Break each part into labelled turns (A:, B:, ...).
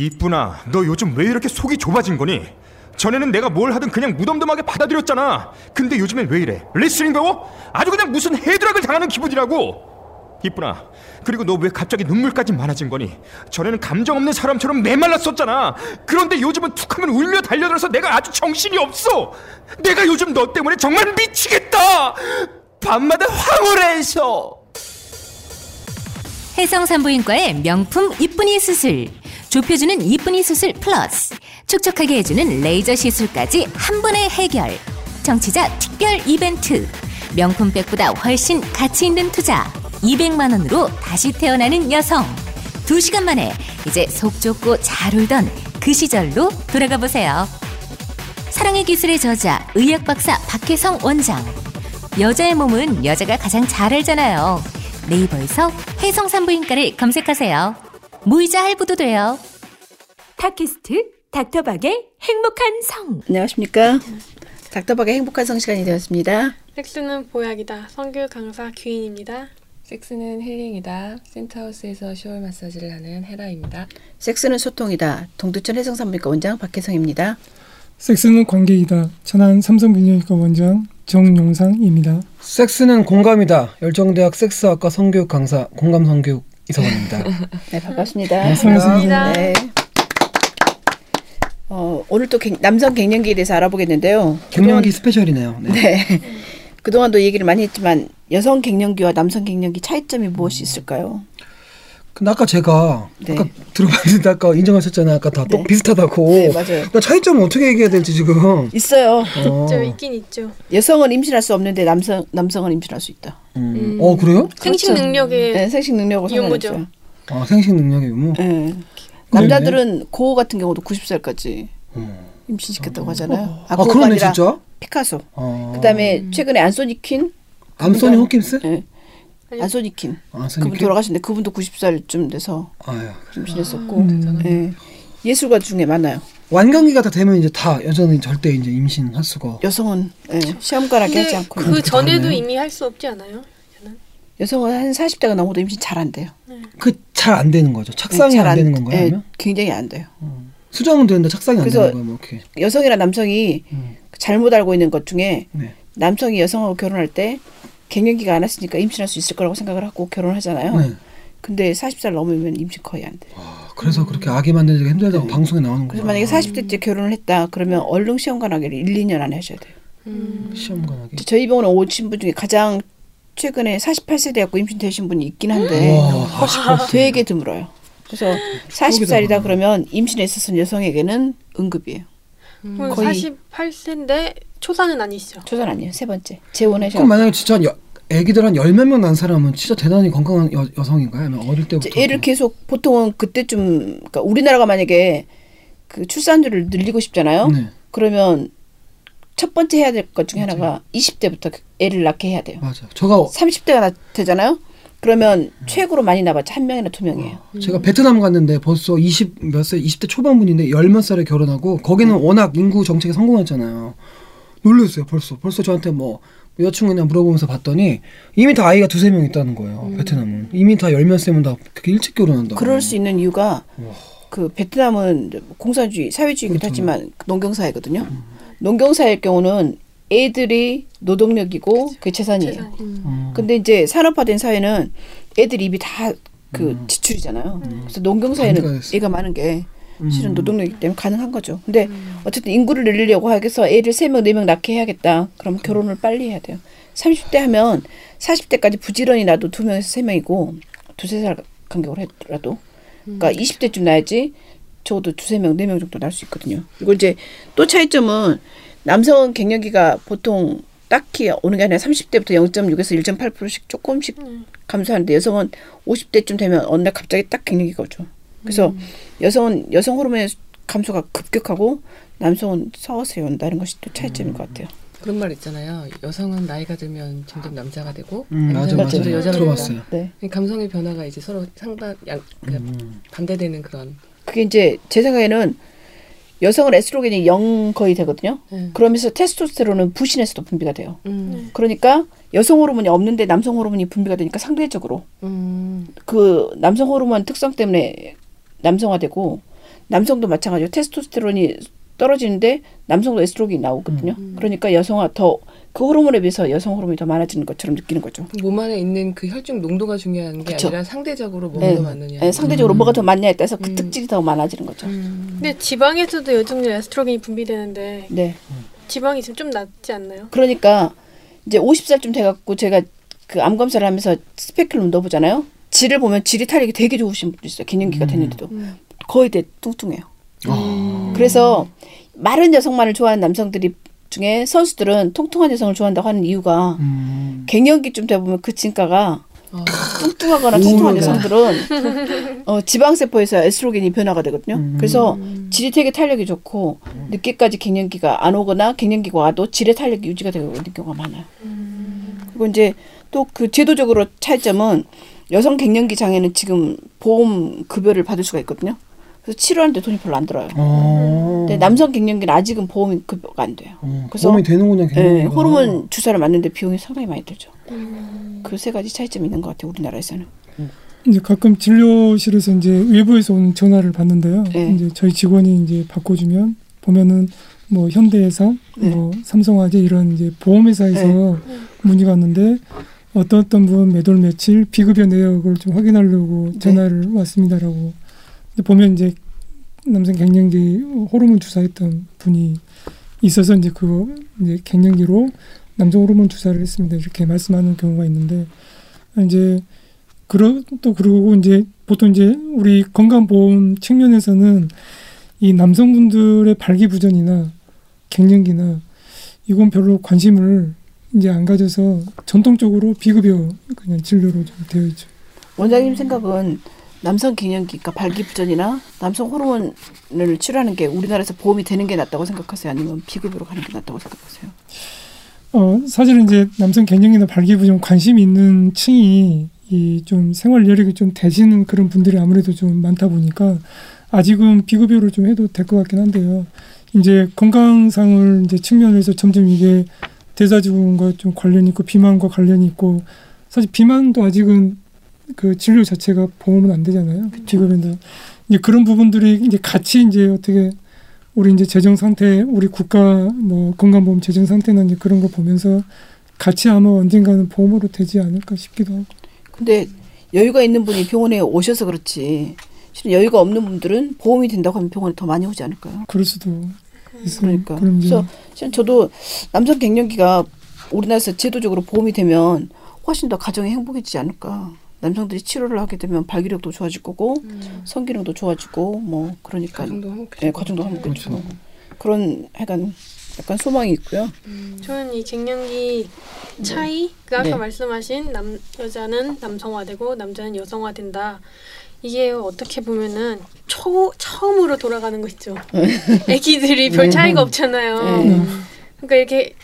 A: 이쁘나, 너 요즘 왜 이렇게 속이 좁아진 거니? 전에는 내가 뭘 하든 그냥 무덤덤하게 받아들였잖아. 근데 요즘엔 왜 이래? 레슬링 배워? 아주 그냥 무슨 헤드락을 당하는 기분이라고. 이쁘나, 그리고 너 왜 갑자기 눈물까지 많아진 거니? 전에는 감정 없는 사람처럼 메말랐었잖아. 그런데 요즘은 툭하면 울며 달려들어서 내가 아주 정신이 없어. 내가 요즘 너 때문에 정말 미치겠다. 밤마다 황홀해서.
B: 해성산부인과의 명품 이쁜이 수술. 좁혀주는 이쁜이 수술 플러스. 촉촉하게 해주는 레이저 시술까지 한 번에 해결. 정치자 특별 이벤트. 명품백보다 훨씬 가치 있는 투자. 200만 원으로 다시 태어나는 여성. 2시간 만에 이제 속 좁고 잘 울던 그 시절로 돌아가 보세요. 사랑의 기술의 저자 의학 박사 박혜성 원장. 여자의 몸은 여자가 가장 잘 알잖아요. 네이버에서 해성산부인과를 검색하세요. 무이자 할부도 돼요.
C: 팟캐스트 닥터박의 행복한 성.
D: 안녕하십니까. 닥터박의 행복한 성 시간이 되었습니다.
E: 섹스는 보약이다. 성교 강사 귀인입니다.
F: 섹스는 힐링이다. 센터하우스에서 쇼월 마사지를 하는 헤라입니다.
D: 섹스는 소통이다. 동두천 해성산부인과 원장 박혜성입니다.
G: 섹스는 관계이다. 천안 삼성민영과 원장 정용상입니다.
H: 섹스는 공감이다. 열정대학 섹스학과 성교육 강사 공감 성교육 이성원입니다.
D: 네, 반갑습니다.
G: 네, 반갑습니다.
D: 네. 어, 오늘 또 갱- 남성 갱년기에 대해서 알아보겠는데요.
H: 갱년기 스페셜이네요. 네.
D: 네. 그동안도 얘기를 많이 했지만 여성 갱년기와 남성 갱년기 차이점이 무엇이 있을까요?
H: 근데 아까 제가
D: 네.
H: 아까 들어봤는데 아까 인정하셨잖아요. 아까 다
D: 네.
H: 똑 비슷하다고.
D: 네, 맞아요.
H: 나 차이점은 어떻게 얘기해야 될지 지금.
D: 있어요.
H: 어.
E: 있죠, 있긴 있죠.
D: 여성은 임신할 수 없는데 남성 남성은 임신할 수 있다.
H: 음. 어 그래요?
E: 생식 능력의
D: 네, 생식 능력하고
E: 유무죠.
H: 아 생식 능력의 유무.
D: 네. 남자들은 고호 같은 경우도 90살까지
H: 음.
D: 임신시켰다고 하잖아요.
H: 아
D: 고호가
H: 그러네 진짜.
D: 피카소.
H: 어.
D: 그다음에 최근에 안소니 퀸,
H: 암소니 호킨스?
D: 네. 안소니 퀸.
H: 안소니
D: 그분
H: 퀸?
D: 돌아가셨는데 그분도 90살쯤 돼서
H: 아유.
D: 임신했었고.
G: 음.
D: 예. 예술가 중에 많아요.
H: 완경기가 다 되면 이제 다 여자는 절대 이제 임신 할 수가.
D: 여성은 예, 시험관하게 하지 않고
E: 그 전에도. 이미 할 수 없지 않아요?
D: 여성은 한 40대가 넘어도 임신 잘 안 돼요.
H: 그잘 안 되는 거죠. 착상이 잘안 되는 건가요?
D: 예? 굉장히 안 돼요.
H: 수정은 되는데 착상이 안 되는 거예요. 뭐 이렇게.
D: 여성이나 남성이
H: 음.
D: 잘못 알고 있는 것 중에
H: 네.
D: 남성이 여성하고 결혼할 때 갱년기가 안 왔으니까 임신할 수 있을 거라고 생각을 하고 결혼하잖아요.
H: 네.
D: 근데 40살 넘으면 임신 거의 안 돼. 요
H: 아, 그래서 그렇게 아기 만들기가 힘들다고 방송에 나오는
D: 네. 그래서
H: 거예요.
D: 만약에 40대째 결혼을 했다 그러면 얼른 시험 관하기를 1, 2년 안에 하셔야 돼요.
H: 시험 관하기.
D: 저희 병원에 오신 분 중에 가장 최근에 48세 돼갖고 임신 되신 분이 있긴 한데
H: 와,
D: 되게 드물어요. 그래서 40살이다 그러면 임신에 있어서는 여성에게는 응급이에요.
E: 그럼
D: 거의-
E: 48세인데 초산은 아니시죠?
D: 초선 아니에요. 세 번째 재혼하셔.
H: 그럼 만약에 진짜 여, 애기들 한 열 몇 명 난 사람은 진짜 대단히 건강한 여, 여성인가요? 아니면 어릴 때부터?
D: 애를 계속 보통은 그때쯤 그러니까 우리나라가 만약에 그 출산율을 늘리고 싶잖아요.
H: 네.
D: 그러면 첫 번째 해야 될 것 중에 하나가 20대부터 애를 낳게 해야 돼요.
H: 맞아. 제가
D: 30대가 되잖아요. 그러면 최고로 많이 낳았자 한 명이나 두 명이에요.
H: 제가 베트남 갔는데 벌써 20몇 살, 20대 초반분인데 열 몇 살에 결혼하고 거기는
D: 네.
H: 워낙 인구 정책이 성공했잖아요. 놀랐어요. 벌써. 벌써 저한테 뭐 여자친구냐 물어보면서 봤더니 이미 다 아이가 두세 명 있다는 거예요. 베트남은. 이미 다 열 몇 세면 다 그렇게 일찍 결혼한다.
D: 음. 그럴 수 있는 이유가 그 베트남은 공산주의, 사회주의이기도
H: 그렇죠.
D: 하지만 농경사회거든요. 농경사회일 경우는 애들이 노동력이고 그게 재산이에요.
E: 재산이.
H: 음.
D: 근데 이제 산업화된 사회는 애들 입이 다 그 지출이잖아요. 그래서 농경사회는
H: 됐어.
D: 애가 많은 게 실은
H: 음.
D: 노동력이기 때문에 가능한 거죠. 근데 어쨌든 인구를 늘리려고 하겠어 애를 세 명 네 명 낳게 해야겠다. 그럼 결혼을 빨리 해야 돼요. 30대 하면 40대까지 부지런히 나도 두 명에서 세 명이고 두세 살 간격으로 했더라도 그러니까 20대쯤 나야지 적어도 두세 명, 네 명 정도 날 수 있거든요. 그리고 이제 또 차이점은 남성은 갱년기가 보통 딱히 오는 게 아니라 30대부터 0.6에서 1.8%씩 조금씩 감소하는데 여성은 50대쯤 되면 어느 날 갑자기 딱 갱년기가 오죠. 그래서 여성은 여성 호르몬의 감소가 급격하고 남성은 서서히 온다는 것이 또 차이점인 것 같아요.
F: 그런 말 있잖아요. 여성은 나이가 들면 점점 남자가 되고
H: 음, 맞아,
F: 남자는
H: 맞아.
F: 점점 여자가
H: 들어봤어요.
F: 된다.
D: 네.
F: 감성의 변화가 이제 서로 상반 양그
H: 음.
F: 반대되는 그런
D: 그게 이제 제 생각에는 여성은 에스트로겐이 0 거의 되거든요.
F: 네.
D: 그러면서 테스토스테론은 부신에서도 분비가 돼요.
F: 음,
D: 그러니까 여성 호르몬이 없는데 남성 호르몬이 분비가 되니까 상대적으로
F: 음,
D: 그 남성 호르몬 특성 때문에 남성화되고 남성도 마찬가지로 테스토스테론이 떨어지는데 남성도 에스트로겐이 나오거든요. 그러니까 여성화 더 그 호르몬에 비해서 여성 호르몬이 더 많아지는 것처럼 느끼는 거죠.
F: 몸 안에 있는 그 혈중 농도가 중요한 게
D: 그쵸.
F: 아니라 상대적으로 뭐가
D: 네.
F: 더 많느냐.
D: 예, 상대적으로 뭐가 더 많냐에 따라서 그
F: 음.
D: 특질이 더 많아지는 거죠.
E: 근데 지방에서도 요즘 에스트로겐이 분비되는데
D: 네.
E: 지방이 좀 낫지 않나요?
D: 그러니까 이제 50살쯤 돼갖고 제가 그 암 검사를 하면서 스페큘럼 넣어보잖아요. 질을 보면 질이 탄력이 되게 좋으신 분도 있어요. 기능기가 됐는데도
E: 음.
D: 거의 대 뚱뚱해요.
H: 아.
D: 그래서 마른 여성만을 좋아하는 남성들이 중에 선수들은 통통한 여성을 좋아한다고 하는 이유가
H: 음.
D: 갱년기쯤 돼 보면 그 진가가
F: 아,
D: 뚱뚱하거나 통통한. 여성들은 어, 지방세포에서 에스트로겐이 변화가 되거든요.
H: 음.
D: 그래서 질이 되게 탄력이 좋고 늦게까지 갱년기가 안 오거나 갱년기가 와도 질의 탄력이 유지가 되고 있는 경우가 많아요. 그리고 이제 또 그 제도적으로 차이점은 여성 갱년기 장애는 지금 보험 급여를 받을 수가 있거든요. 그래서 치료하는데 돈이 별로 안 들어요.
H: 어.
D: 근데 남성 갱년기는 아직은 보험이 급여가 안 돼요.
H: 어,
D: 그래서-
H: 도움이 되는군요.
D: 예. 호르몬 주사를 맞는데 비용이 상당히 많이 들죠. 그세 가지 차이점이 있는 것 같아요. 우리나라에서는.
G: 이제 가끔 진료실에서 이제 외부에서 오는 전화를 받는데요.
D: 네.
G: 이제 저희 직원이 이제 바꿔주면 보면은 뭐 현대해상,
D: 네.
G: 뭐 삼성화재 이런 이제 보험회사에서 문의가 왔는데 어떤 어떤 분 매달 며칠 비급여 내역을 좀 확인하려고
D: 네.
G: 전화를 왔습니다라고. 근데 보면 이제 남성 갱년기 호르몬 주사했던 분이 있어서 이제 그거 이제 갱년기로 남성 호르몬 주사를 했습니다 이렇게 말씀하는 경우가 있는데 이제 그러 또 그러고 이제 보통 이제 우리 건강보험 측면에서는 이 남성분들의 발기부전이나 갱년기나 이건 별로 관심을 이제 안 가져서 전통적으로 비급여 그냥 진료로 좀 되어 있죠.
D: 원장님 생각은 남성 갱년기가 발기부전이나 남성 호르몬을 치료하는 게 우리나라에서 보험이 되는 게 낫다고 생각하세요? 아니면 비급여로 가는 게 낫다고 생각하세요?
G: 어 사실은 이제 남성 갱년기나 발기부전 관심이 있는 층이 이 좀 생활 여력이 좀 되시는 그런 분들이 아무래도 좀 많다 보니까 아직은 비급여로 좀 해도 될 것 같긴 한데요. 이제 건강상을 이제 측면에서 점점 이게 대사증후군과 좀 관련이 있고 비만과 관련이 있고 사실 비만도 아직은 그 진료 자체가 보험은 안 되잖아요. 비급여인데 이제 그런 부분들이 이제 같이 이제 어떻게 우리 이제 재정 상태, 우리 국가 뭐 건강보험 재정 상태나 이제 그런 거 보면서 같이 아마 언젠가는 보험으로 되지 않을까 싶기도 하고.
D: 근데 여유가 있는 분이 병원에 오셔서 그렇지. 실은 여유가 없는 분들은 보험이 된다고 하면 병원에 더 많이 오지 않을까요?
G: 그럴 수도.
D: 그러니까.
G: 그럼
D: 그래서 실은 저도 남성 갱년기가 우리나라에서 제도적으로 보험이 되면 훨씬 더 가정이 행복해지지 않을까. 남성들이 치료를 하게 되면 발기력도 좋아질 거고 성기능도 좋아지고 뭐 그러니까
F: 가정도 화목해지고.
D: 네, 가정도 화목해지고
H: 그렇죠.
D: 그런 약간 약간 소망이 있고요.
E: 저는 이 갱년기 차이, 그 아까
D: 네.
E: 말씀하신 남 여자는 남성화되고 남자는 여성화된다. 이게 어떻게 보면은 초 처음으로 돌아가는 거 있죠. 아기들이 별 차이가 없잖아요.
D: 네.
E: 그러니까 이렇게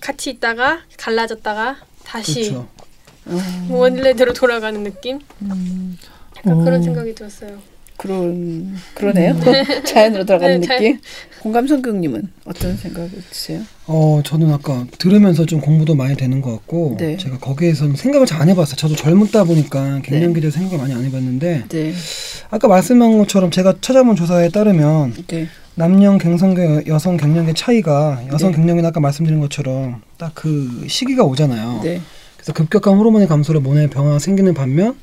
E: 같이 있다가 갈라졌다가 다시
H: 그렇죠.
E: 원래대로 돌아가는 느낌? 약간
G: 어.
E: 그런 생각이 들었어요.
D: 그런 그러네요. 자연으로 돌아가는
E: 네,
D: 느낌.
E: 자연.
D: 공감 성경님은 어떤 생각 있으세요?
H: 어, 저는 아까 들으면서 좀 공부도 많이 되는 것 같고
D: 네.
H: 제가 거기에서는 생각을 잘 안 해봤어요. 저도 젊다 보니까 갱년기에 대해서 생각을 많이 안 해봤는데
D: 네,
H: 아까 말씀한 것처럼 제가 찾아본 조사에 따르면
D: 네,
H: 남녀 갱성계 여성 갱년기 차이가 여성
D: 네.
H: 갱년기는 아까 말씀드린 것처럼 딱 그 시기가 오잖아요.
D: 네,
H: 그래서 급격한 호르몬의 감소로 몸에 변화가 생기는 반면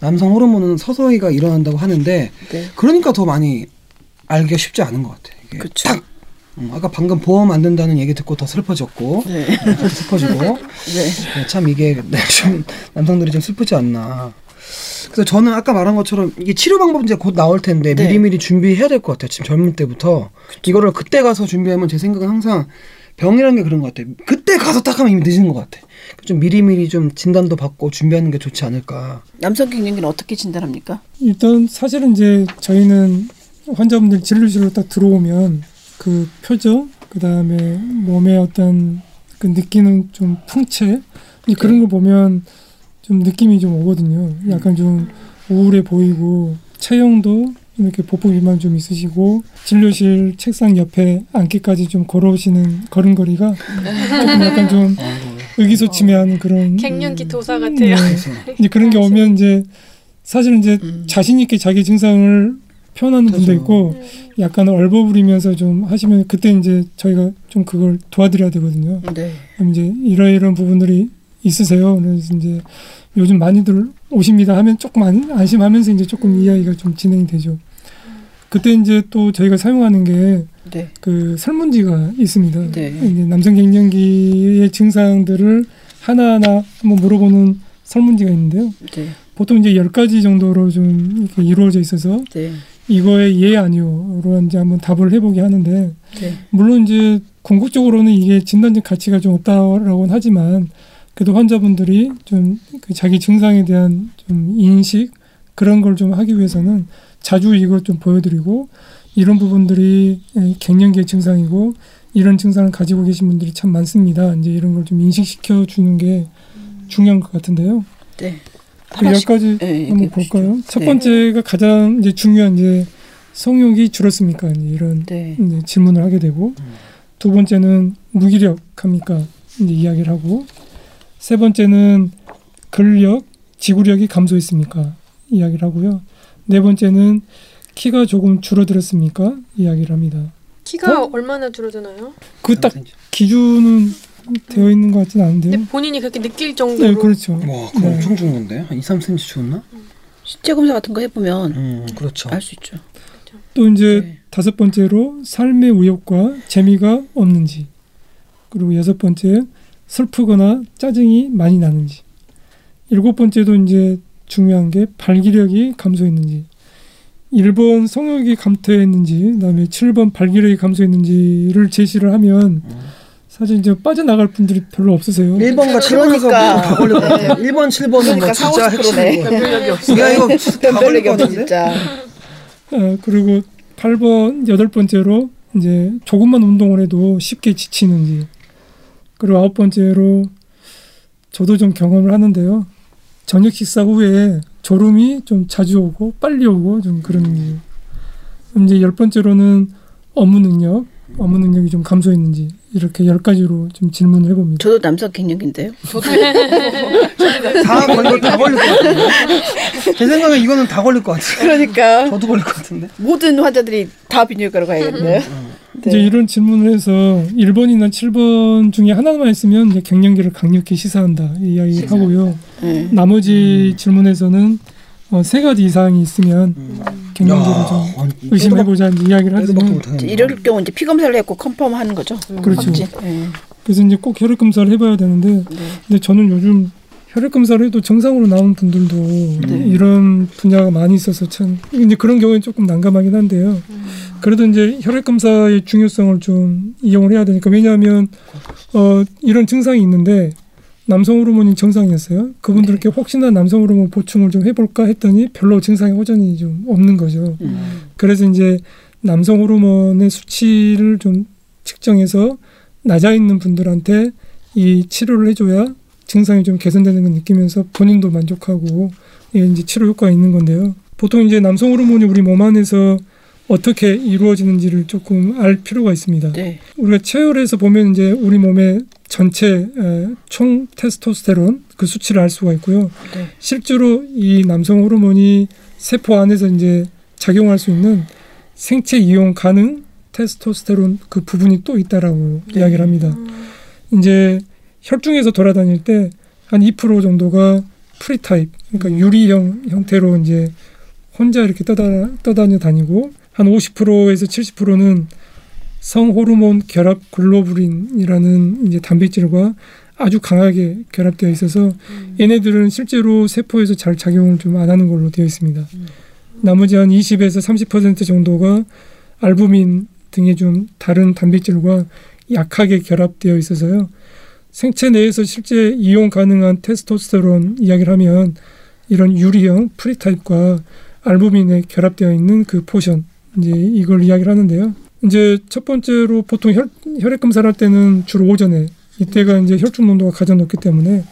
H: 남성 호르몬은 서서히가 일어난다고 하는데
D: 네.
H: 그러니까 더 많이 알기가 쉽지 않은 것 같아요. 이게
D: 그렇죠.
H: 딱 음, 아까 방금 보험 안 된다는 얘기 듣고 더 슬퍼졌고
D: 네,
H: 더 슬퍼지고
D: 네.
H: 네, 참 이게 좀 남성들이 좀 슬프지 않나. 그래서 저는 아까 말한 것처럼 이게 치료 방법 이제 곧 나올 텐데
D: 네.
H: 미리미리 준비해야 될 것 같아요. 지금 젊을 때부터 이거를 그때 가서 준비하면 제 생각은 항상 병이라는 게 그런 것 같아요. 그때 가서 딱 하면 이미 늦은 것 같아. 좀 미리미리 좀 진단도 받고 준비하는 게 좋지 않을까.
D: 남성 갱년기는 어떻게 진단합니까?
G: 일단 사실은 이제 저희는 환자분들 진료실로 딱 들어오면 그 표정, 그 다음에 몸의 어떤 그 느끼는 좀 풍채 이제 그런 걸 보면 좀 느낌이 좀 오거든요. 약간 좀 우울해 보이고 체형도 이렇게 보폭 비만 좀 있으시고 진료실 책상 옆에 앉기까지 좀 걸어오시는 걸음걸이가 조금 약간 좀 의기소침해하는 그런
E: 갱년기 도사
G: 네.
E: 같아요.
H: 그래서
G: 이제 그런 게 오면 이제 사실 이제
D: 음.
G: 자신 있게 자기 증상을 표현하는 분도
H: 그죠.
G: 있고 약간 얼버무리면서 좀 하시면 그때 이제 저희가 좀 그걸 도와드려야 되거든요.
D: 네.
G: 그럼 이제 이러이러한 부분들이 있으세요. 그래서 이제 요즘 많이들 오십니다 하면 조금 안, 안심하면서 이제 조금 이야기가 좀 진행이 되죠. 그때 이제 또 저희가 사용하는 게
D: 네.
G: 그 설문지가 있습니다.
D: 네.
G: 이제 남성 갱년기의 증상들을 하나하나 한번 물어보는 설문지가 있는데요.
D: 네.
G: 보통 이제 열 가지 정도로 좀 이렇게 이루어져 있어서
D: 네.
G: 이거에 예 아니요로 이제 한번 답을 해보게 하는데
D: 네.
G: 물론 이제 궁극적으로는 이게 진단적 가치가 좀 없다라고는 하지만 그래도 환자분들이 좀그 자기 증상에 대한 좀 인식 그런 걸 좀 하기 위해서는 자주 이걸 좀 보여드리고 이런 부분들이 에, 갱년기의 증상이고 이런 증상을 가지고 계신 분들이 참 많습니다. 이제 이런 걸 좀 인식시켜 주는 게 중요한 것 같은데요.
D: 네.
G: 그열
D: 하나씩
G: 가지
D: 네,
G: 한번
D: 보시죠.
G: 볼까요? 첫
D: 네.
G: 번째가 가장 이제 중요한 이제 성욕이 줄었습니까? 이제 이런
D: 네.
G: 이제 질문을 하게 되고 두 번째는 무기력합니까? 이제 이야기를 하고 세 번째는 근력, 지구력이 감소했습니까? 이야기를 하고요. 네 번째는 키가 조금 줄어들었습니까? 이야기를 합니다.
E: 키가 얼마나 줄어드나요?
G: 그 딱 기준은 되어 있는 것 같지는 않은데요.
E: 근데 본인이 그렇게 느낄 정도로
G: 네, 그렇죠.
H: 와, 그럼
G: 네.
H: 엄청 좋은 건데? 한 2, 3cm 줄었나?
D: 신체 검사 같은 거 해보면
H: 음, 그렇죠.
D: 알 수 있죠.
G: 또 이제
D: 네.
G: 다섯 번째로 삶의 의욕과 재미가 없는지 그리고 여섯 번째 슬프거나 짜증이 많이 나는지 일곱 번째도 이제 중요한 게 발기력이 감소했는지 1번 성욕이 감퇴했는지 그다음에 7번 발기력이 감소했는지를 제시를 하면 사실 이제 빠져나갈 분들이 별로 없으세요.
H: 1번과 7번에서
D: 그러니까.
H: 다 걸릴 것 같아요. 1번, 7번은 뭐
D: 그러니까
H: 진짜
D: 40% 네.
H: 핵심이고. 야, 이거 다 걸릴
D: 변별력이
H: 것
D: 없어
H: 같은데?
D: 진짜.
G: 어, 그리고 8번, 여덟 번째로 이제 조금만 운동을 해도 쉽게 지치는지. 그리고 아홉 번째로 저도 좀 경험을 하는데요. 저녁 식사 후에 졸음이 좀 자주 오고 빨리 오고 좀 그런 이제 열 번째로는 업무 능력, 업무 능력이 좀 감소했는지 이렇게 열 가지로 좀 질문을 해봅니다.
D: 저도 남성 갱년기인데요.
H: 다 걸릴 다 걸릴 것 같은데. 제 생각에 이거는 다 걸릴 것 같아요.
D: 그러니까
H: 저도 걸릴 것 같은데.
D: 모든 환자들이 다 비뇨기과로 가야겠네요.
G: 이제 이런 질문을 해서 1번이나 7번 중에 하나만 있으면 이제 갱년기를 강력히 시사한다 이 이야기를 하고요.
D: 네.
G: 나머지 질문에서는 어, 세 가지 이상이 있으면 갱년기를 좀 의심해보자 이제 이야기를 하지만.
D: 이럴 경우 이제 피 검사를 했고 컨펌하는 거죠.
G: 그렇죠.
D: 확진. 네.
G: 그래서 이제 꼭 혈액 검사를 해봐야 되는데 근데 저는 요즘 혈액 검사를 해도 정상으로 나온 분들도
D: 네.
G: 이런 분야가 많이 있어서 참 이제 그런 경우에 조금 난감하긴 한데요. 그래도 이제 혈액 검사의 중요성을 좀 이용을 해야 되니까 왜냐하면 어 이런 증상이 있는데 남성 호르몬이 정상이었어요. 그분들께 혹시나 남성 호르몬 보충을 좀 해볼까 했더니 별로 증상이 호전이 좀 없는 거죠. 그래서 이제 남성 호르몬의 수치를 좀 측정해서 낮아 있는 분들한테 이 치료를 해줘야 증상이 좀 개선되는 걸 느끼면서 본인도 만족하고 이게 이제 치료 효과가 있는 건데요. 보통 이제 남성 호르몬이 우리 몸 안에서 어떻게 이루어지는지를 조금 알 필요가 있습니다.
D: 네.
G: 우리가 체열에서 보면 이제 우리 몸의 전체 에, 총 테스토스테론 그 수치를 알 수가 있고요.
D: 네.
G: 실제로 이 남성 호르몬이 세포 안에서 이제 작용할 수 있는 생체 이용 가능 테스토스테론 그 부분이 또 있다라고 이야기를 합니다. 이제 혈중에서 돌아다닐 때 한 2% 정도가 free type, 그러니까 유리형 형태로 이제 혼자 이렇게 떠다, 떠다녀 다니고 한 50%에서 70%는 성호르몬 결합 글로불린이라는 이제 단백질과 아주 강하게 결합되어 있어서 얘네들은 실제로 세포에서 잘 작용을 좀 안 하는 걸로 되어 있습니다. 나머지 한 20에서 30% 정도가 알부민 등의 좀 다른 단백질과 약하게 결합되어 있어서요. 생체 내에서 실제 이용 가능한 테스토스테론 이야기를 하면 이런 유리형 free type과 알부민에 결합되어 있는 그 포션 이제 이걸 이야기를 하는데요. 이제 첫 번째로 보통 혈, 혈액 검사를 할 때는 주로 오전에 이때가 이제 혈중 농도가 가장 높기 때문에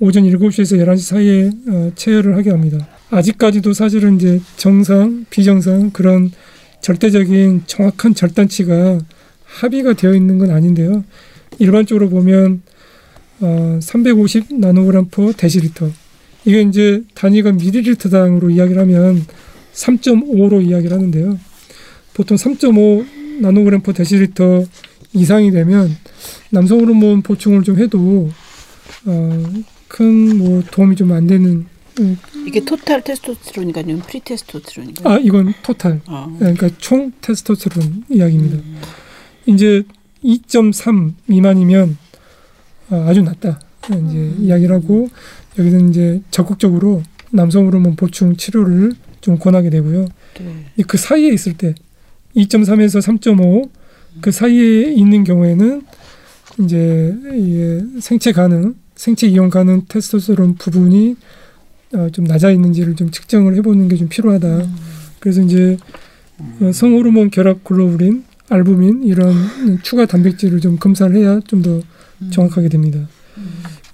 G: 오전 7시에서 11시 사이에 어, 채혈을 하게 합니다. 아직까지도 사실은 이제 정상, 비정상 그런 절대적인 정확한 절단치가 합의가 되어 있는 건 아닌데요. 일반적으로 보면 어, 350 나노그램 per 데시리터 이게 이제 단위가 밀리리터당으로 이야기를 하면 3.5로 이야기를 하는데요. 보통 3.5 나노그램 per 데시리터 이상이 되면 남성 호르몬 보충을 좀 해도 어, 큰 뭐 도움이 좀 안 되는 음,
D: 이게 total 테스토스테론인가 아니면 free 테스토스테론인가?
G: 아 이건 total
D: 아.
G: 그러니까 총 테스토스테론 이야기입니다. 이제 2.3 미만이면 아, 아주 낮다 이제 이야기를 하고 여기서 이제 적극적으로 남성 호르몬 보충 치료를 좀 권하게 되고요.
D: 네.
G: 이그 사이에 있을 때 2.3에서 3.5 그 사이에 있는 경우에는 이제 생체 가능, 생체 이용 가능 테스토스테론 부분이 어, 좀 낮아 있는지를 좀 측정을 해보는 게 좀 필요하다. 그래서 이제 어, 성호르몬 결합 글로불린, 알부민 이런 추가 단백질을 좀 검사를 해야 좀더 정확하게 됩니다.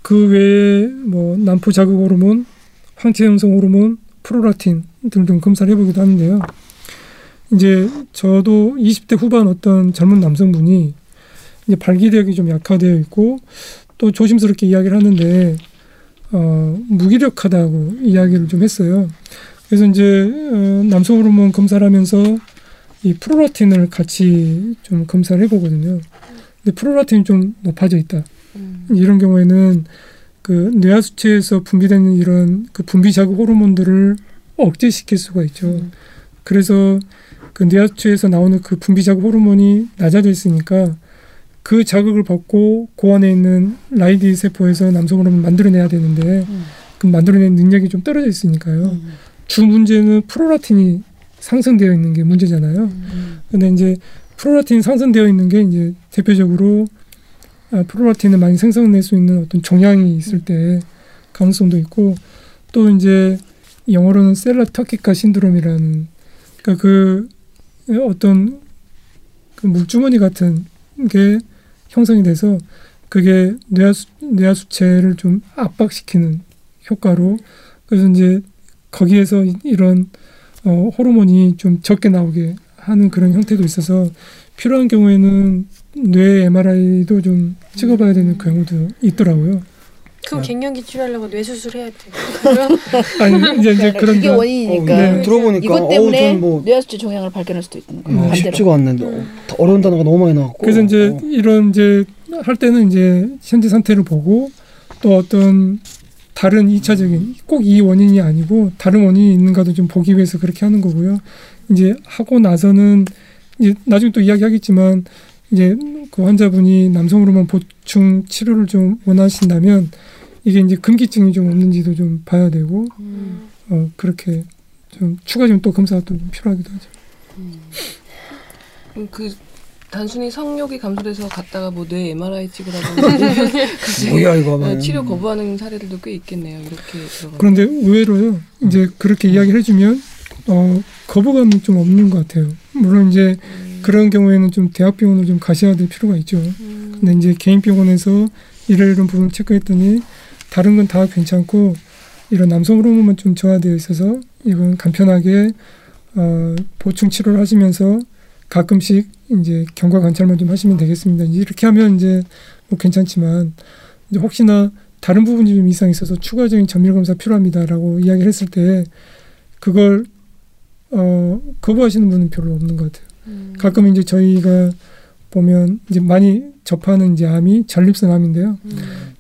G: 그 외에 뭐 난포 자극 호르몬, 황체 형성 호르몬, 프로라틴 좀 검사를 해보기도 하는데요. 이제 저도 20대 후반 어떤 젊은 남성분이 이제 발기력이 좀 약화되어 있고 또 조심스럽게 이야기를 하는데 어, 무기력하다고 이야기를 좀 했어요. 그래서 이제 어, 남성 호르몬 검사를 하면서 이 프로라틴을 같이 좀 검사를 해보거든요. 근데 프로라틴이 좀 높아져 있다. 이런 경우에는 그 뇌하 수체에서 분비되는 이런 그 분비 자극 호르몬들을 억제시킬 수가 있죠. 그래서 그 뇌하 수체에서 나오는 그 분비 자극 호르몬이 낮아져 있으니까 그 자극을 받고 고안에 있는 라이디 세포에서 남성 호르몬 만들어내야 되는데 그 만들어내는 능력이 좀 떨어져 있으니까요. 주 문제는 프로라틴이 상승되어 있는 게 문제잖아요. 근데 이제 프로라틴이 상승되어 있는 게 이제 대표적으로 아, 프로라틴을 많이 생성낼 수 있는 어떤 종양이 있을 때 가능성도 있고 또 이제 영어로는 셀러 터키카 신드롬이라는 그러니까 그 어떤 그 물주머니 같은 게 형성이 돼서 그게 뇌하수, 뇌하수체를 좀 압박시키는 효과로 그래서 이제 거기에서 이- 이런 어, 호르몬이 좀 적게 나오게 하는 그런 형태도 있어서 필요한 경우에는 뇌 MRI도 좀 찍어봐야 되는 경우도 있더라고요.
E: 그럼 갱년기 치료하려고 뇌 수술해야 돼요.
G: 아니 이제 이제 그런
D: 그게
G: 거-
D: 원인이니까
G: 네,
H: 들어보니까
D: 이것
H: 어우
D: 때문에
H: 저는 뭐
D: 뇌하수체 종양을 발견할 수도 있는 거예요.
H: 어,
D: 반대로.
H: 쉽지가 않는데 어, 더 어려운 단어가 너무 많이 나왔고
G: 그래서 이제
H: 어.
G: 이런 이제 할 때는 이제 현재 상태를 보고 또 어떤 다른 이차적인 꼭 이 원인이 아니고 다른 원인이 있는가도 좀 보기 위해서 그렇게 하는 거고요. 이제 하고 나서는 이제 나중에 또 이야기하겠지만 이제 그 환자분이 남성 호르몬 보충 치료를 좀 원하신다면 이게 이제 금기증이 좀 없는지도 좀 봐야 되고 어 그렇게 좀 추가적인 또 검사가 또좀 필요하기도 하죠.
F: 음, 그 단순히 성욕이 감소돼서 갔다가 뭐 뇌 MRI 찍으라고
H: 뭐야 이거
F: 네,
H: 하면
F: 치료 거부하는 사례들도 꽤 있겠네요. 이렇게 들어가.
G: 그런데 의외로요. 이제 그렇게 이야기를 해주면 어, 거부감이 좀 없는 것 같아요. 물론 이제 그런 경우에는 좀 대학병원을 좀 가셔야 될 필요가 있죠. 근데 이제 개인 병원에서 이런 부분 체크했더니 다른 건 다 괜찮고 이런 남성 호르몬만 좀 저하되어 있어서 이건 간편하게 어, 보충 치료를 하시면서 가끔씩 이제 경과 관찰만 좀 하시면 되겠습니다. 이렇게 하면 이제 뭐 괜찮지만 이제 혹시나 다른 부분이 좀 이상이 있어서 추가적인 정밀 검사 필요합니다라고 이야기를 했을 때 그걸 어, 거부하시는 분은 별로 없는 것 같아요. 가끔 이제 저희가 보면 이제 많이 접하는 이제 암이 전립선 암인데요.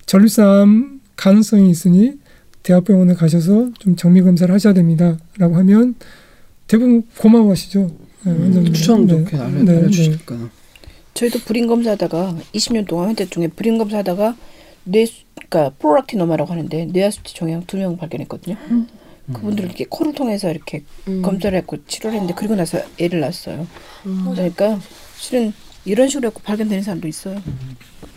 G: 전립선 암 가능성이 있으니 대학병원에 가셔서 좀 정밀 검사를 하셔야 됩니다라고 하면 대부분 고마워하시죠. 네, 원장님들.
H: 추천
G: 네.
H: 좋게 알려,
G: 네,
H: 알려주시니까
D: 저희도 불임 검사하다가 20년 동안 환자 중에 불임 검사하다가 뇌 그러니까 프로락티노마라고 하는데 뇌하수체 종양 두 명 발견했거든요. 그분들 이렇게 코를 통해서 이렇게
F: 음.
D: 검사를 했고 치료를 했는데 그리고 나서 애를 낳았어요. 그러니까 실은 이런 식으로 했고 발견되는 사람도 있어요.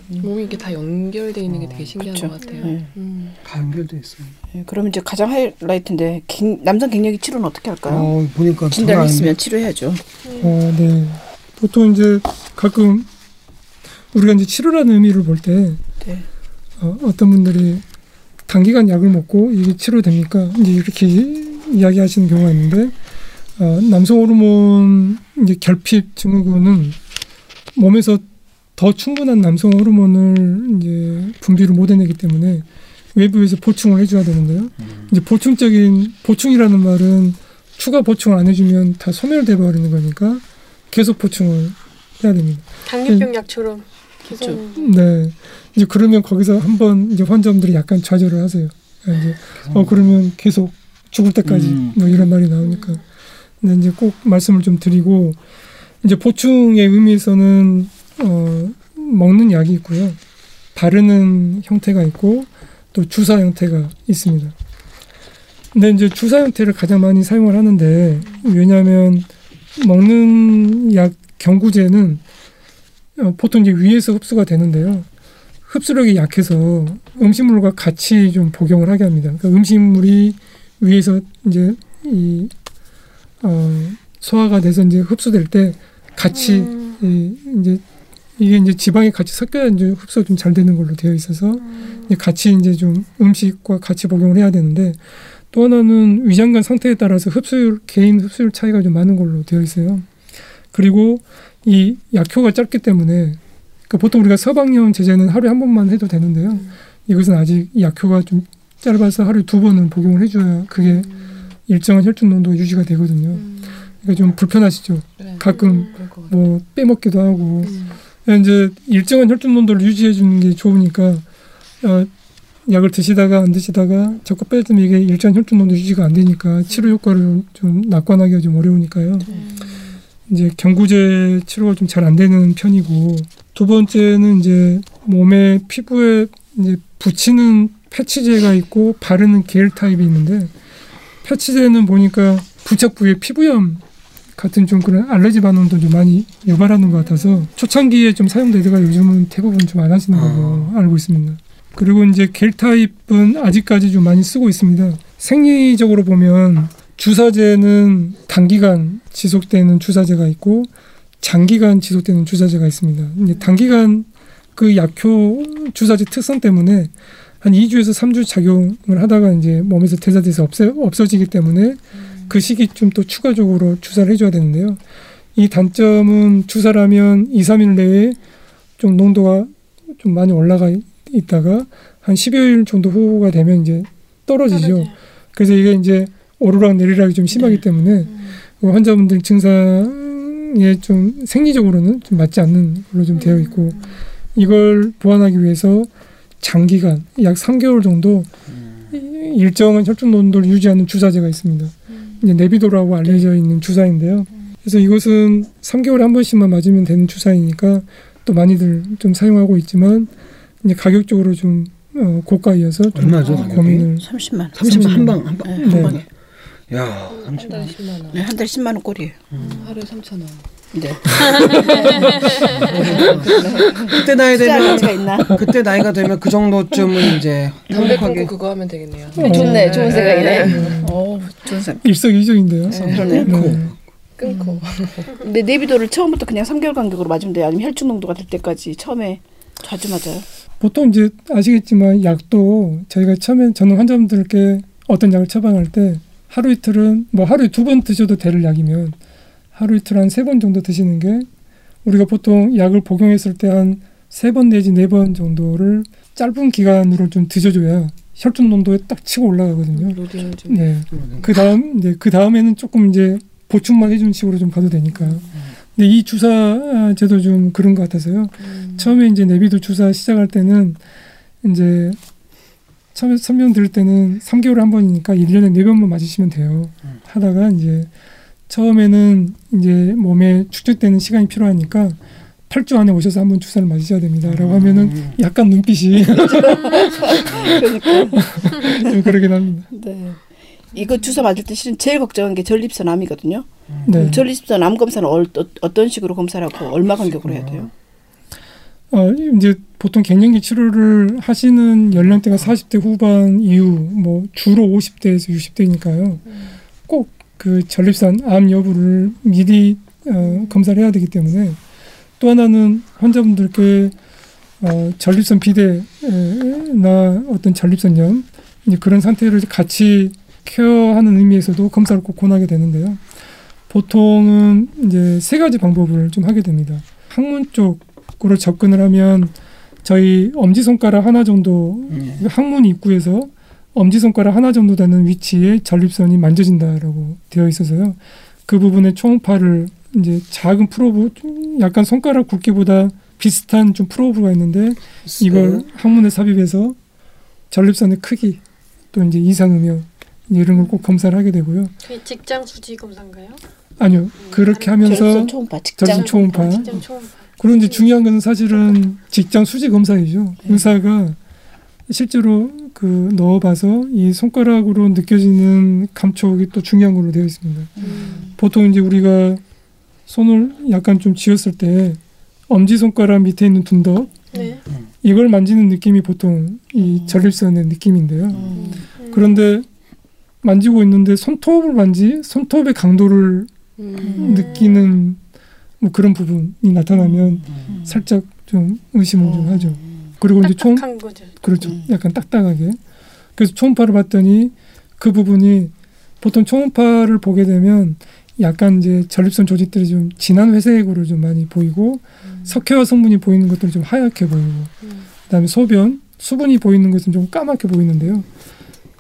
F: 몸이 이게 다 연결돼 있는 게 되게 신기한
D: 그쵸.
F: 것 같아요.
D: 네.
F: 음.
H: 다 연결돼 있어요.
D: 예, 그러면 이제 가장 하이라이트인데 갱- 남성 갱년기 치료는 어떻게 할까요?
H: 어, 보니까 아닌데.
D: 있으면 치료해야죠.
G: 어, 네. 보통 이제 가끔 우리가 이제 치료라는 의미를 볼때
D: 네.
G: 어, 어떤 분들이 단기간 약을 먹고 이게 치료됩니까? 이제 이렇게 이야기하시는 경우가 있는데 어, 남성 호르몬 이제 결핍 증후군은 몸에서 더 충분한 남성 호르몬을 이제 분비를 못 해내기 때문에 외부에서 보충을 해줘야 되는데요. 이제 보충적인 보충이라는 말은 추가 보충을 안 해주면 다 소멸돼 버리는 거니까 계속 보충을 해야 됩니다.
E: 당뇨병 약처럼 계속
G: 네. 이제 그러면 거기서 한번 이제 환자분들이 약간 좌절을 하세요. 이제 어 그러면 계속 죽을 때까지
H: 음.
G: 뭐 이런 말이 나오니까. 근데 이제 꼭 말씀을 좀 드리고 이제 보충의 의미에서는 어 먹는 약이 있고요. 바르는 형태가 있고 또 주사 형태가 있습니다. 근데 이제 주사 형태를 가장 많이 사용을 하는데 왜냐하면 먹는 약 경구제는 어, 보통 이제 위에서 흡수가 되는데요. 흡수력이 약해서 음식물과 같이 좀 복용을 하게 합니다. 그러니까 음식물이 위에서 이제 이 어, 소화가 돼서 이제 흡수될 때 같이
E: 음.
G: 이, 이제 이게 이제 지방이 같이 섞여야 이제 흡수가 좀 잘 되는 걸로 되어 있어서 이제 같이 이제 좀 음식과 같이 복용을 해야 되는데 또 하나는 위장관 상태에 따라서 흡수율 개인 흡수율 차이가 좀 많은 걸로 되어 있어요. 그리고 이 약효가 짧기 때문에 그러니까 보통 우리가 서방용 제제는 하루에 한 번만 해도 되는데요. 이것은 아직 이 약효가 좀 짧아서 하루에 두 번은 복용을 해줘야 그게 일정한 혈중 농도가 유지가 되거든요. 그러니까 좀 불편하시죠.
F: 네.
G: 가끔. 뭐 빼먹기도 하고 이제 일정한 혈중 농도를 유지해 주는 게 좋으니까 어, 약을 드시다가 안 드시다가 자꾸 빼주면 이게 일정한 혈중 농도 유지가 안 되니까 치료 효과를 좀 낙관하기가 좀 어려우니까요. 이제 경구제 치료가 좀 잘 안 되는 편이고 두 번째는 이제 몸에 피부에 이제 붙이는 패치제가 있고 바르는 겔 타입이 있는데 패치제는 보니까 부착 부위에 피부염 같은 좀 그런 알레르기 반응도 좀 많이 유발하는 것 같아서 초창기에 좀 사용되다가 요즘은 대부분 좀 안 하시는 걸로 알고 있습니다. 그리고 이제 겔 타입은 아직까지 좀 많이 쓰고 있습니다. 생리적으로 보면 주사제는 단기간 지속되는 주사제가 있고 장기간 지속되는 주사제가 있습니다. 단기간 그 약효 주사제 특성 때문에 한 2주에서 3주 작용을 하다가 이제 몸에서 대사돼서 없어, 없어지기 때문에 그 시기 좀또 추가적으로 주사를 해줘야 되는데요. 이 단점은 주사를 하면 2, 3일 내에 좀 농도가 좀 많이 올라가 있- 있다가 한 10여일 정도 후가 되면 이제 떨어지죠.
E: 떨어져요.
G: 그래서 이게 이제 오르락 내리락이 좀 심하기 때문에 그 환자분들 증상에 좀 생리적으로는 좀 맞지 않는 걸로 좀 되어 있고 이걸 보완하기 위해서 장기간 약 3개월 정도 이- 일정한 혈중 농도를 유지하는 주사제가 있습니다. 이제 네비도라고 알려져 있는 주사인데요. 그래서 이것은 3개월에 한 번씩만 맞으면 되는 주사이니까 또 많이들 좀 사용하고 있지만 이제 가격적으로 좀 어, 고가이어서 좀
H: 얼마죠?
G: 고민을
D: 30만 원.
H: 30만 한방 한방
D: 네.
H: 한
G: 네.
H: 방에. 야,
F: 한
H: 30만
F: 달에
H: 원.
F: 10만 원.
D: 네, 한 달에 10만 원 꼴이에요.
F: 하루에 3천 원.
D: 네.
H: 그때 나이 되면
D: 가치가 있나?
H: 그때 나이가 되면 그 정도쯤은 이제
F: 담배 끊고
H: 행복하게
F: 그거 하면 되겠네요.
G: 어,
D: 좋네, 좋은 생각이네. 어, 좋은 생각.
G: 일석이조인데요.
D: 그러네.
G: 네.
F: 끊고.
D: 근데 네비도를 처음부터 그냥 3개월 간격으로 맞으면 돼요. 아니면 혈중 농도가 될 때까지 처음에 자주 맞아요.
G: 보통 이제 아시겠지만 약도 저희가 처음에 저는 환자분들께 어떤 약을 처방할 때 하루 이틀은 뭐 하루에 두 번 드셔도 될 약이면 하루 이틀 한 세 번 정도 드시는 게 우리가 보통 약을 복용했을 때 한 세 번 내지 네 번 정도를 짧은 기간으로 좀 드셔줘야 혈중 농도에 딱 치고 올라가거든요. 네. 그 다음 이제 그 다음에는 조금 이제 보충만 해주는 식으로 좀 가도 되니까. 근데 이 주사제도 좀 그런 것 같아서요. 처음에 이제 내비도 주사 시작할 때는 이제 설명 드릴 때는 3개월에 한 번이니까 1년에 4번만 맞으시면 돼요. 하다가 이제 처음에는 이제 몸에 축적되는 시간이 필요하니까 8주 안에 오셔서 한번 주사를 맞으셔야 됩니다. 라고 하면은 약간 눈빛이
D: 그러니까.
G: 좀 그러긴 합니다.
D: 네. 이거 주사 맞을 때 실은 제일 걱정한 게 전립선 암이거든요.
G: 네.
D: 전립선 암 검사는 어, 어떤 식으로 검사를 하고 얼마 간격으로 해야 돼요?
G: 어, 이제 보통 갱년기 치료를 하시는 연령대가 40대 후반 이후 뭐 주로 50대에서 60대니까요. 꼭그 전립선 암 여부를 미리 어, 검사를 해야 되기 때문에 또 하나는 환자분들께 어, 전립선 비대나 어떤 전립선염 이제 그런 상태를 같이 케어하는 의미에서도 검사를 꼭 권하게 되는데요. 보통은 이제 세 가지 방법을 좀 하게 됩니다. 항문 쪽 으로 접근을 하면 저희 엄지 손가락 하나 정도
H: 네.
G: 항문 입구에서 엄지 손가락 하나 정도 되는 위치에 전립선이 만져진다라고 되어 있어서요. 그 부분에 초음파를 이제 작은 프로브, 약간 손가락 굵기보다 비슷한 좀 프로브가 있는데 이걸 항문에 삽입해서 전립선의 크기 또 이제 이상 음영 이런 걸 꼭 검사를 하게 되고요.
E: 직장 수지 검사인가요?
G: 아니요 그렇게 하면서
D: 전립선 초음파 직장
G: 전립선 초음파
E: 직장 초음파.
G: 이제 중요한 것은 사실은 직장 수지 검사이죠. 의사가 실제로 그 넣어봐서 이 손가락으로 느껴지는 감촉이 또 중요한 걸로 되어 있습니다. 보통 이제 우리가 손을 약간 좀 쥐었을 때 엄지 손가락 밑에 있는 둔덕
E: 네.
G: 이걸 만지는 느낌이 보통 이 전립선의 느낌인데요.
D: 음.
G: 그런데 만지고 있는데 손톱을 만지 손톱의 강도를
F: 음.
G: 느끼는 뭐 그런 부분이 나타나면 살짝 좀 의심을 좀 하죠. 그리고 이제 총
E: 거죠.
G: 그렇죠.
D: 음.
G: 약간 딱딱하게. 그래서 초음파를 봤더니 그 부분이 보통 초음파를 보게 되면 약간 이제 전립선 조직들이 좀 진한 회색으로 좀 많이 보이고 석회화 성분이 보이는 것들이 좀 하얗게 보이고 그다음에 소변 수분이 보이는 것은 좀 까맣게 보이는데요.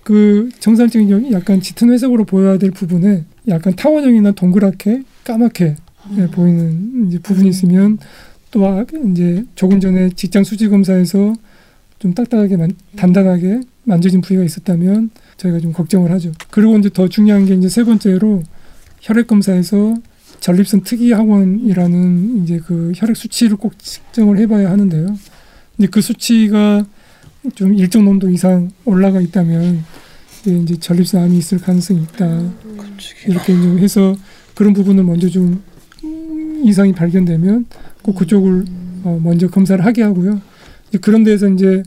G: 그 정상적인 경 약간 짙은 회색으로 보여야 될 부분에 약간 타원형이나 동그랗게 까맣게 예, 보이는 이제 부분이 있으면 또 아- 이제 조금 전에 직장 수지 검사에서 좀 딱딱하게 만, 단단하게 만져진 부위가 있었다면 저희가 좀 걱정을 하죠. 그리고 이제 더 중요한 게 이제 세 번째로 혈액 검사에서 전립선 특이 학원이라는 이제 그 혈액 수치를 꼭 측정을 해봐야 하는데요. 근데 그 수치가 좀 일정 농도 이상 올라가 있다면 이제 전립선 암이 있을 가능성이 있다. 이렇게 좀 해서 그런 부분을 먼저 좀 음, 이상이 발견되면 꼭 그쪽을 어, 먼저 검사를 하게 하고요. 이제 그런 데서 이제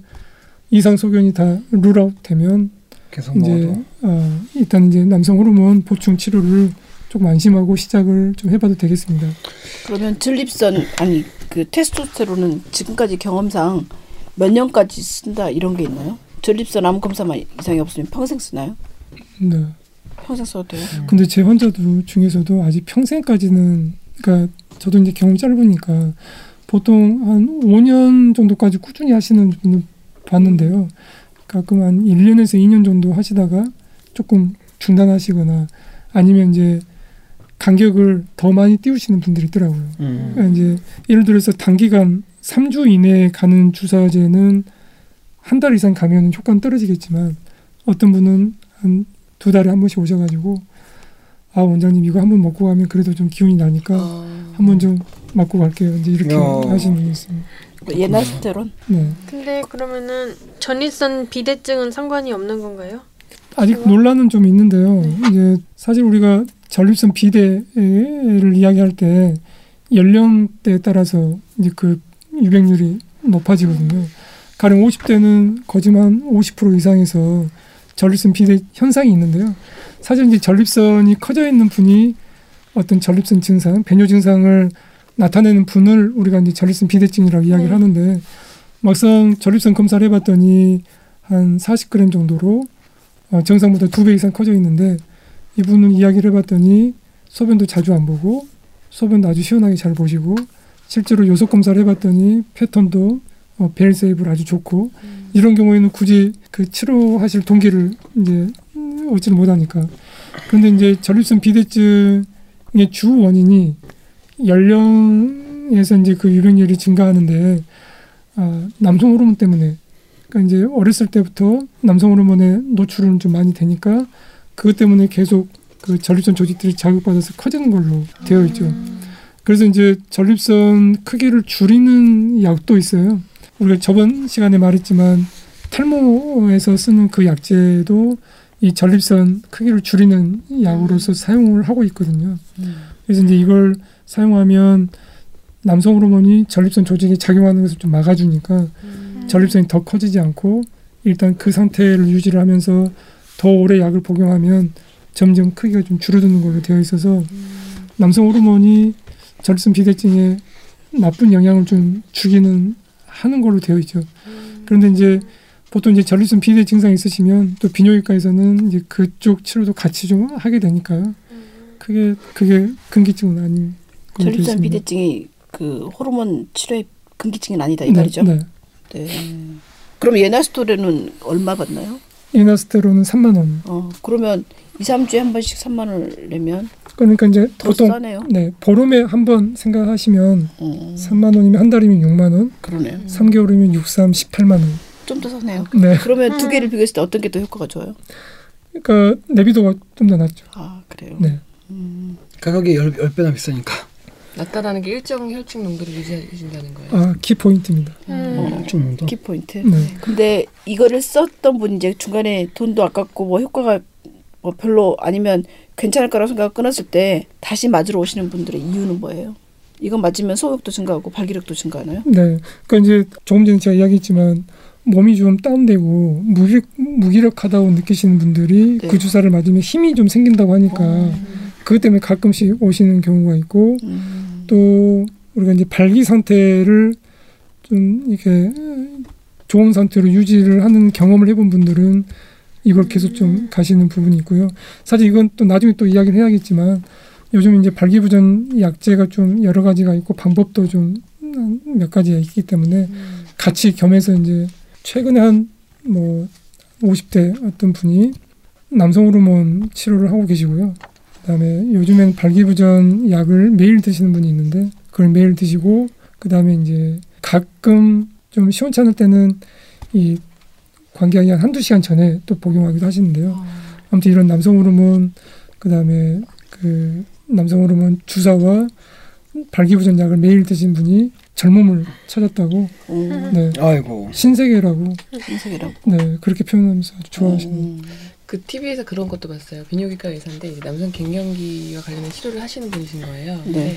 G: 이상 소견이 다 룰아웃 되면
H: 계속
G: 이제
H: 먹어도
G: 어, 일단 이제 남성 호르몬 보충 치료를 조금 안심하고 시작을 좀 해봐도 되겠습니다.
D: 그러면 전립선 아니 그 테스토스테론은 지금까지 경험상 몇 년까지 쓴다 이런 게 있나요? 전립선 암 검사만 이상이 없으면 평생 쓰나요?
G: 네.
D: 평생 써도 돼요?
G: 근데 제 환자도 중에서도 아직 평생까지는 그러니까 저도 이제 경험이 짧으니까 보통 한 5년 정도까지 꾸준히 하시는 분을 봤는데요. 가끔 한 1년에서 2년 정도 하시다가 조금 중단하시거나 아니면 이제 간격을 더 많이 띄우시는 분들이 있더라고요.
H: 음.
G: 그러니까 이제 예를 들어서 단기간 3주 이내에 가는 주사제는 한 달 이상 가면 효과는 떨어지겠지만 어떤 분은 한 두 달에 한 번씩 오셔가지고 아 원장님 이거 한번 먹고 가면 그래도 좀 기운이 나니까
F: 아.
G: 한번 좀 맞고 갈게요. 이제 이렇게
H: 야.
G: 하시는 분이 있습니다.
D: 그 예나스테론?
G: 네.
E: 근데 그러면은 전립선 비대증은 상관이 없는 건가요?
G: 아직 논란은 좀 있는데요. 이제 사실 우리가 전립선 비대를 이야기할 때 연령대에 따라서 이제 그 유백률이 높아지거든요. 가령 50대는 거짓말 50% 이상에서 전립선 비대 현상이 있는데요. 사실 이제 전립선이 커져 있는 분이 어떤 전립선 증상, 배뇨 증상을 나타내는 분을 우리가 이제 전립선 비대증이라고 이야기를
E: 네.
G: 하는데 막상 전립선 검사를 해봤더니 한 40g 정도로 어, 정상보다 두 배 이상 커져 있는데 이분은 이야기를 해봤더니 소변도 자주 안 보고 소변도 아주 시원하게 잘 보시고 실제로 요속 검사를 해봤더니 패턴도 어, 벨 세이브를 아주 좋고 이런 경우에는 굳이 그 치료하실 동기를 이제 음, 얻지를 못하니까 그런데 이제 전립선 비대증의 주 원인이 연령에서 이제 그 유병률이 증가하는데 아, 남성 호르몬 때문에 그러니까 이제 어렸을 때부터 남성 호르몬에 노출은 좀 많이 되니까 그것 때문에 계속 그 전립선 조직들이 자극받아서 커지는 걸로 되어 있죠. 그래서 이제 전립선 크기를 줄이는 약도 있어요. 우리가 저번 시간에 말했지만 탈모에서 쓰는 그 약제도 이 전립선 크기를 줄이는 약으로서 사용을 하고 있거든요. 그래서 이제 이걸 사용하면 남성 호르몬이 전립선 조직에 작용하는 것을 좀 막아주니까 전립선이 더 커지지 않고 일단 그 상태를 유지를 하면서 더 오래 약을 복용하면 점점 크기가 좀 줄어드는 걸로 되어 있어서 남성 호르몬이 전립선 비대증에 나쁜 영향을 좀 주기는 하는 걸로 되어 있죠. 그런데 이제 보통 이제 전립선 비대 증상이 있으시면 또 비뇨기과에서는 이제 그쪽 치료도 같이 좀 하게 되니까요. 그게 그게 근기증은 아닌
D: 전립선. 비대증이 그 호르몬 치료의 근기증은 아니다 이
G: 네,
D: 말이죠.
G: 네.
D: 네. 그럼 예나스토렌은 얼마 받나요?
G: 이나스테론은 3만 원.
D: 어, 그러면 2, 3주에 한 번씩 3만 원을 내면
G: 그러니까 이제
D: 더
G: 보통
D: 싸네요.
G: 네 보름에 한 번 생각하시면
D: 어,
G: 3만 원이면 한 달이면 6만 원,
D: 그러네요.
G: 3개월이면 6, 3, 18만 원.
D: 좀더 싸네요.
G: 네,
D: 그러면 두 개를 비교했을 때 어떤 게 더 효과가 좋아요?
G: 그러니까 내비도가 좀 더 낫죠.
D: 아 그래요.
G: 네,
D: 음,
H: 가격이 열, 열 배나 비싸니까.
F: 낫다라는 게 일정 혈중 농도를 유지해준다는 거예요.
G: 아 키 포인트입니다.
D: 어,
H: 좀 더.
D: 키포인트.
G: 네,
D: 근데 이거를 썼던 분이 이제 중간에 돈도 아깝고 뭐 효과가 뭐 별로 아니면 괜찮을 거라고 생각 끊었을 때 다시 맞으러 오시는 분들의 이유는 뭐예요? 이건 맞으면 소욕도 증가하고 발기력도 증가하나요?
G: 네. 그러니까 이제 조금 전에 제가 이야기했지만 몸이 좀 다운되고 무기, 무기력하다고 느끼시는 분들이
D: 네.
G: 그 주사를 맞으면 힘이 좀 생긴다고 하니까 그것 때문에 가끔씩 오시는 경우가 있고
D: 음,
G: 또 우리가 이제 발기 상태를 좀 이렇게 좋은 상태로 유지를 하는 경험을 해본 분들은 이걸 계속 좀 가시는 부분이 있고요. 사실 이건 또 나중에 또 이야기를 해야겠지만 요즘 이제 발기부전 약제가 좀 여러 가지가 있고 방법도 좀 몇 가지가 있기 때문에 같이 겸해서 이제 최근에 한 뭐 50대 어떤 분이 남성 호르몬 치료를 하고 계시고요. 그다음에 요즘엔 발기부전 약을 매일 드시는 분이 있는데 그걸 매일 드시고 그다음에 이제 가끔 좀 시원찮을 때는 이 관계하기 한 한두 시간 전에 또 복용하기도 하시는데요. 아무튼 이런 남성 호르몬 그다음에 그 남성 호르몬 주사와 발기부전 약을 매일 드신 분이 젊음을 찾았다고
D: 음,
G: 네
H: 아이고.
G: 신세계라고
D: 인생이라고.
G: 네 그렇게 표현하면서 아주 좋아하시는
D: 음,
F: 그 TV에서 그런 것도 봤어요. 비뇨기과 의사인데 이제 남성 갱년기와 관련된 치료를 하시는 분이신 거예요.
D: 네.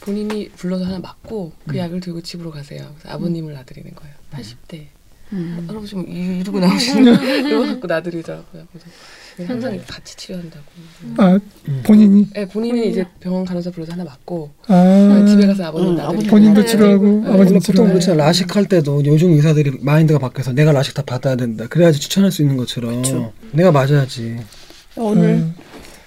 F: 본인이 불러서 하나 맞고
G: 음.
F: 그 약을 들고 집으로 가세요. 그래서 아버님을 놔드리는 거예요. 80대.
D: 음.
F: 할아버지 뭐 이- 이러고 나오시는 거 이거 갖고 놔드리더라고요. 그래서 항상 이렇게 같이 치료한다고.
G: 아 본인이
F: 네, 본인은 이제 병원 간호사 불러서 하나 맞고
G: 아
F: 집에 가서 아버님
D: 음,
F: 놔드리고
D: 아버님
G: 본인도
D: 네.
G: 치료하고
F: 네.
G: 아버님
H: 보통 그렇잖아 라식 할 때도 요즘 의사들이 마인드가 바뀌어서 내가 라식 다 받아야 된다. 그래야지 추천할 수 있는 것처럼
D: 그쵸.
H: 내가 맞아야지.
D: 오늘
G: 아,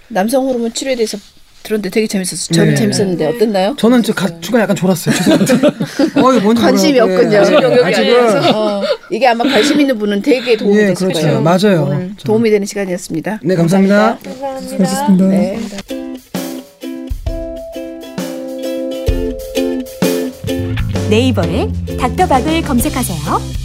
D: 남성 호르몬 치료에 대해서 들었는데 되게 재밌었어요. 저는
H: 네.
D: 재밌었는데 어땠나요?
H: 저는 저 가, 중간 약간 졸았어요. 어, 이거 뭔지
D: 관심이
H: 몰라요.
D: 없군요.
H: 예,
F: 관심 영역이
H: 아직은
D: 어, 이게 아마 관심 있는 분은 되게 도움이
H: 예,
D: 됐을
H: 그렇죠.
D: 거예요.
H: 맞아요.
D: 오늘
H: 저-
D: 도움이 되는 시간이었습니다.
H: 네, 감사합니다.
G: 수고하셨습니다.
D: 네.
C: 네이버에 닥터박을 검색하세요.